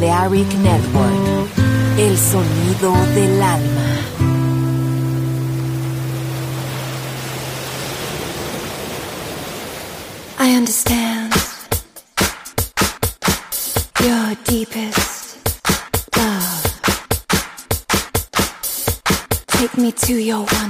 Balearic Network. El sonido del alma. I understand your deepest love. Take me to your wonderland.